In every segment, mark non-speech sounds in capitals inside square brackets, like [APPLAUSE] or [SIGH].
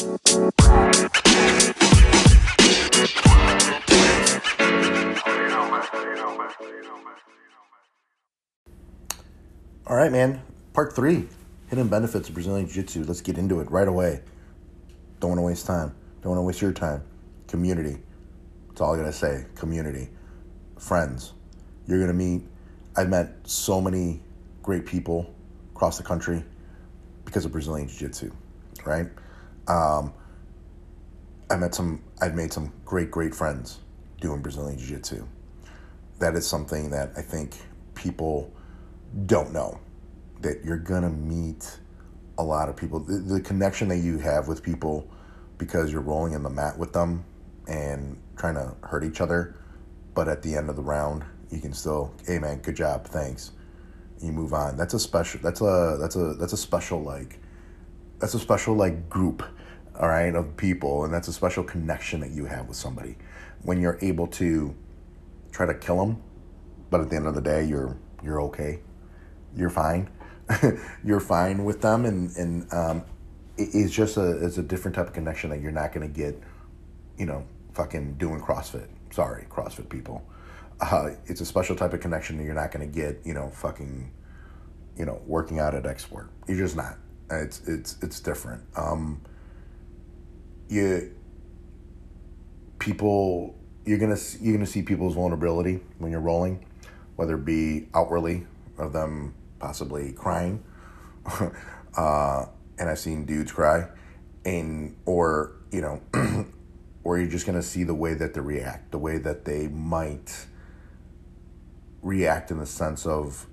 All right, man. Part three hidden benefits of Brazilian Jiu Jitsu. Let's get into it right away. Don't want to waste time. Don't want to waste your time. Community. That's all I got to say. Community. Friends. You're to meet. I've met so many great people across the country because of Brazilian Jiu Jitsu, right? Um, I met some, I've made some great, great friends doing Brazilian Jiu Jitsu. That is something that I think people don't know that you're to meet a lot of people. The, the, connection that you have with people because you're rolling in the mat with them and trying to hurt each other, but at the end of the round, you can still, hey man, good job, thanks. You move on. That's a special. That's a that's a that's a special like that's a special like group, all right, of people, and that's a special connection that you have with somebody when you're able to try to kill them, but at the end of the day, you're you're okay, you're fine [LAUGHS] you're fine with them, and and um, it's just a it's a different type of connection that you're not going to get, you know, fucking doing CrossFit. Sorry, CrossFit people. Uh, it's a special type of connection that you're not going to get, you know, fucking, you know, working out at Xsport. You're just not. It's it's it's different. Um, you people you're gonna you're gonna see people's vulnerability when you're rolling, whether it be outwardly of them possibly crying, [LAUGHS] uh, and I've seen dudes cry, and or you know, [CLEARS THROAT] or you're just gonna see the way that they react, the way that they might react in the sense of,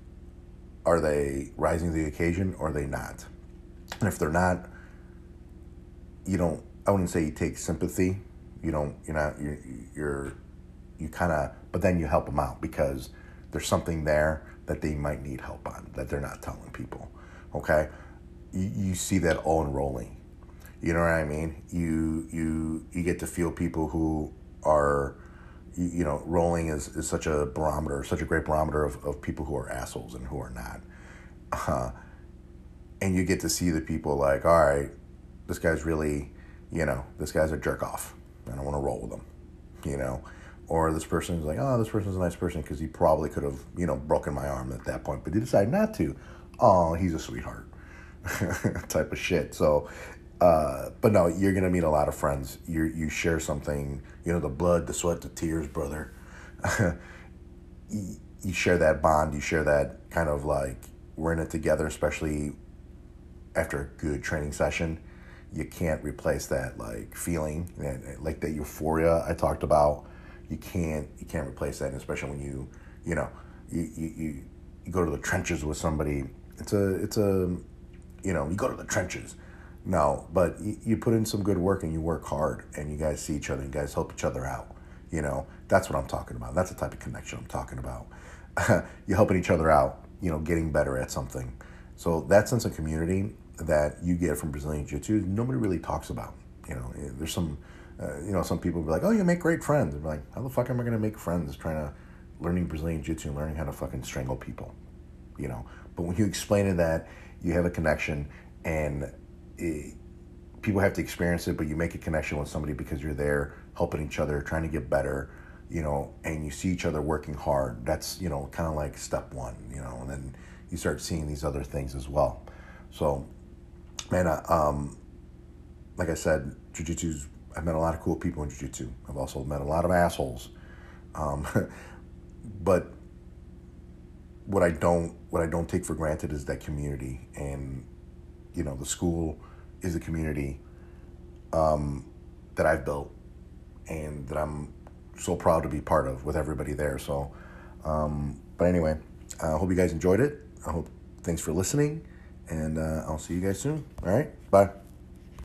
are they rising to the occasion or are they not? And if they're not, you don't. I wouldn't say you take sympathy. You don't. You're not. You're. You're. You kind of. But then you help them out because there's something there that they might need help on that they're not telling people. Okay, you, you see that all in rolling. You know what I mean? You you you get to feel people who are you, you know rolling is, is such a barometer, such a great barometer of, of people who are assholes and who are not. Uh, and you get to see the people like, all right, this guy's really, you know, this guy's a jerk off. I don't want to roll with him, you know or this person's like, oh, this person's a nice person because he probably could have, you know, broken my arm at that point, but he decided not to. Oh, he's a sweetheart, [LAUGHS] type of shit. So, uh, but no, you're gonna meet a lot of friends. You you share something, you know, the blood, the sweat, the tears, brother. [LAUGHS] you, you share that bond. You share that kind of like we're in it together, especially after a good training session. You can't replace that like feeling, and like that euphoria I talked about you can't you can't replace that, especially when you you know you, you, you go to the trenches with somebody. It's a it's a you know you go to the trenches. No, but you, you put in some good work and you work hard and you guys see each other. You guys help each other out. You know that's what I'm talking about. That's the type of connection I'm talking about. [LAUGHS] You're helping each other out. You know, getting better at something. So that sense of community that you get from Brazilian Jiu-Jitsu, nobody really talks about. You know, there's some uh, you know, some people be like, "Oh, you make great friends." I'm like, "How the fuck am I gonna make friends trying to learning Brazilian Jiu-Jitsu and learning how to fucking strangle people?" You know. But when you explain it that you have a connection and it, people have to experience it, but you make a connection with somebody because you're there helping each other, trying to get better, you know, and you see each other working hard. That's you know kind of like step one, you know, and then you start seeing these other things as well. So, man, uh, um, like I said, jiu-jitsu's I've met a lot of cool people in jiu-jitsu. I've also met a lot of assholes. Um, [LAUGHS] but what I don't what I don't take for granted is that community and you know the school is a community um, that I've built and that I'm so proud to be part of with everybody there. So, um, but anyway, I hope you guys enjoyed it. I hope thanks for listening, and uh, I'll see you guys soon. All right, bye.